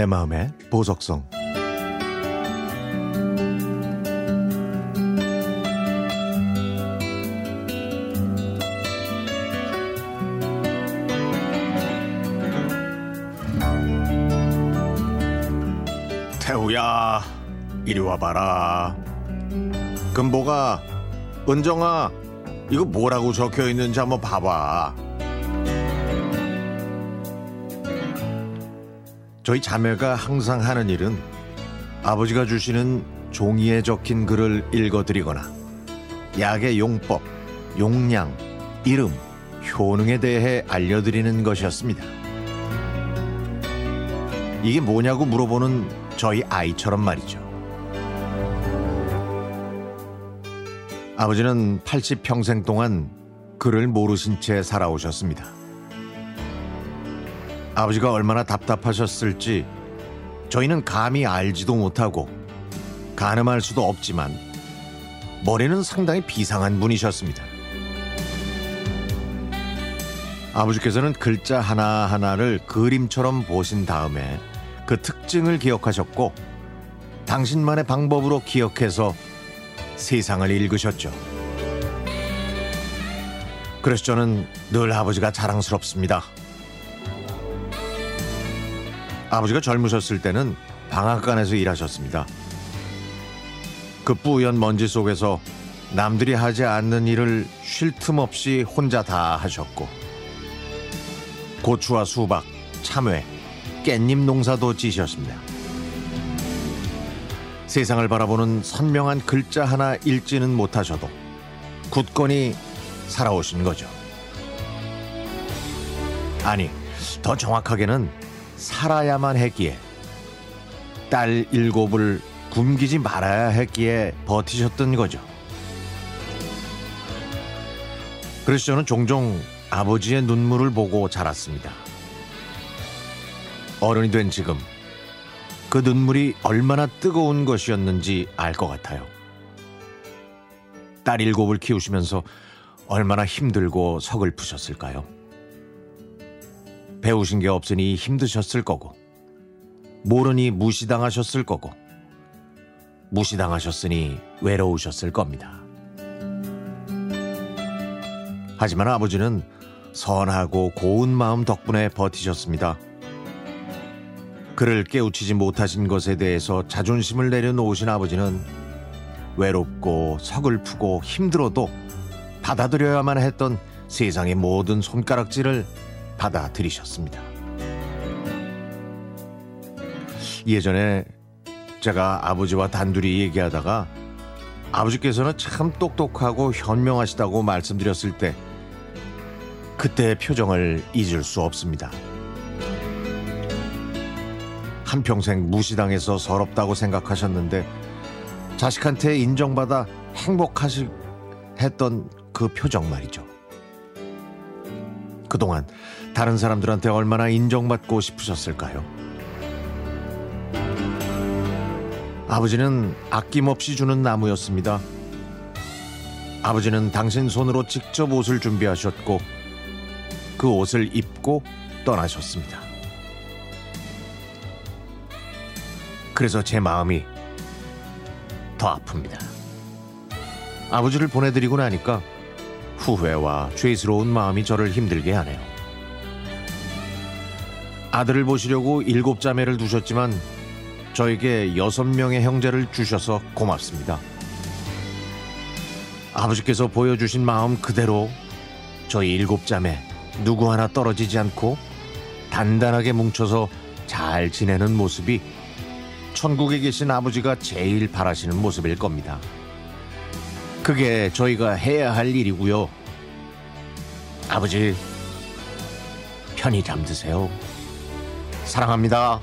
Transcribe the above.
내 마음의 보석성. 태우야 이리 와봐라. 금보가 은정아 이거 뭐라고 적혀 있는지 한번 봐봐 저희 자매가 항상 하는 일은 아버지가 주시는 종이에 적힌 글을 읽어드리거나 약의 용법, 용량, 이름, 효능에 대해 알려드리는 것이었습니다. 이게 뭐냐고 물어보는 저희 아이처럼 말이죠. 아버지는 80평생 동안 그를 모르신 채 살아오셨습니다. 아버지가 얼마나 답답하셨을지 저희는 감히 알지도 못하고 가늠할 수도 없지만 머리는 상당히 비상한 분이셨습니다. 아버지께서는 글자 하나하나를 그림처럼 보신 다음에 그 특징을 기억하셨고 당신만의 방법으로 기억해서 세상을 읽으셨죠. 그래서 저는 늘 아버지가 자랑스럽습니다. 아버지가 젊으셨을 때는 방앗간에서 일하셨습니다. 그 뿌연 먼지 속에서 남들이 하지 않는 일을 쉴 틈 없이 혼자 다 하셨고 고추와 수박, 참외, 깻잎 농사도 지셨습니다. 세상을 바라보는 선명한 글자 하나 읽지는 못하셔도 굳건히 살아오신 거죠. 아니, 더 정확하게는 살아야만 했기에 딸 일곱을 굶기지 말아야 했기에 버티셨던 거죠. 그래서 저는 종종 아버지의 눈물을 보고 자랐습니다. 어른이 된 지금 그 눈물이 얼마나 뜨거운 것이었는지 알 것 같아요. 딸 일곱을 키우시면서 얼마나 힘들고 서글프셨을까요? 배우신 게 없으니 힘드셨을 거고, 모르니 무시당하셨을 거고, 무시당하셨으니 외로우셨을 겁니다. 하지만 아버지는 선하고 고운 마음 덕분에 버티셨습니다. 그를 깨우치지 못하신 것에 대해서 자존심을 내려놓으신 아버지는 외롭고 서글프고 힘들어도 받아들여야만 했던 세상의 모든 손가락질을 받아들이셨습니다. 예전에 제가 아버지와 단둘이 얘기하다가 아버지께서는 참 똑똑하고 현명하시다고 말씀드렸을 때 그때의 표정을 잊을 수 없습니다. 한평생 무시당해서 서럽다고 생각하셨는데 자식한테 인정받아 행복하시 했던 그 표정 말이죠. 그동안 다른 사람들한테 얼마나 인정받고 싶으셨을까요? 아버지는 아낌없이 주는 나무였습니다. 아버지는 당신 손으로 직접 옷을 준비하셨고 그 옷을 입고 떠나셨습니다. 그래서 제 마음이 더 아픕니다. 아버지를 보내드리고 나니까 후회와 죄스러운 마음이 저를 힘들게 하네요. 아들을 보시려고 일곱 자매를 두셨지만 저에게 여섯 명의 형제를 주셔서 고맙습니다. 아버지께서 보여주신 마음 그대로 저희 일곱 자매 누구 하나 떨어지지 않고 단단하게 뭉쳐서 잘 지내는 모습이 천국에 계신 아버지가 제일 바라시는 모습일 겁니다. 그게 저희가 해야 할 일이고요. 아버지, 편히 잠드세요. 사랑합니다.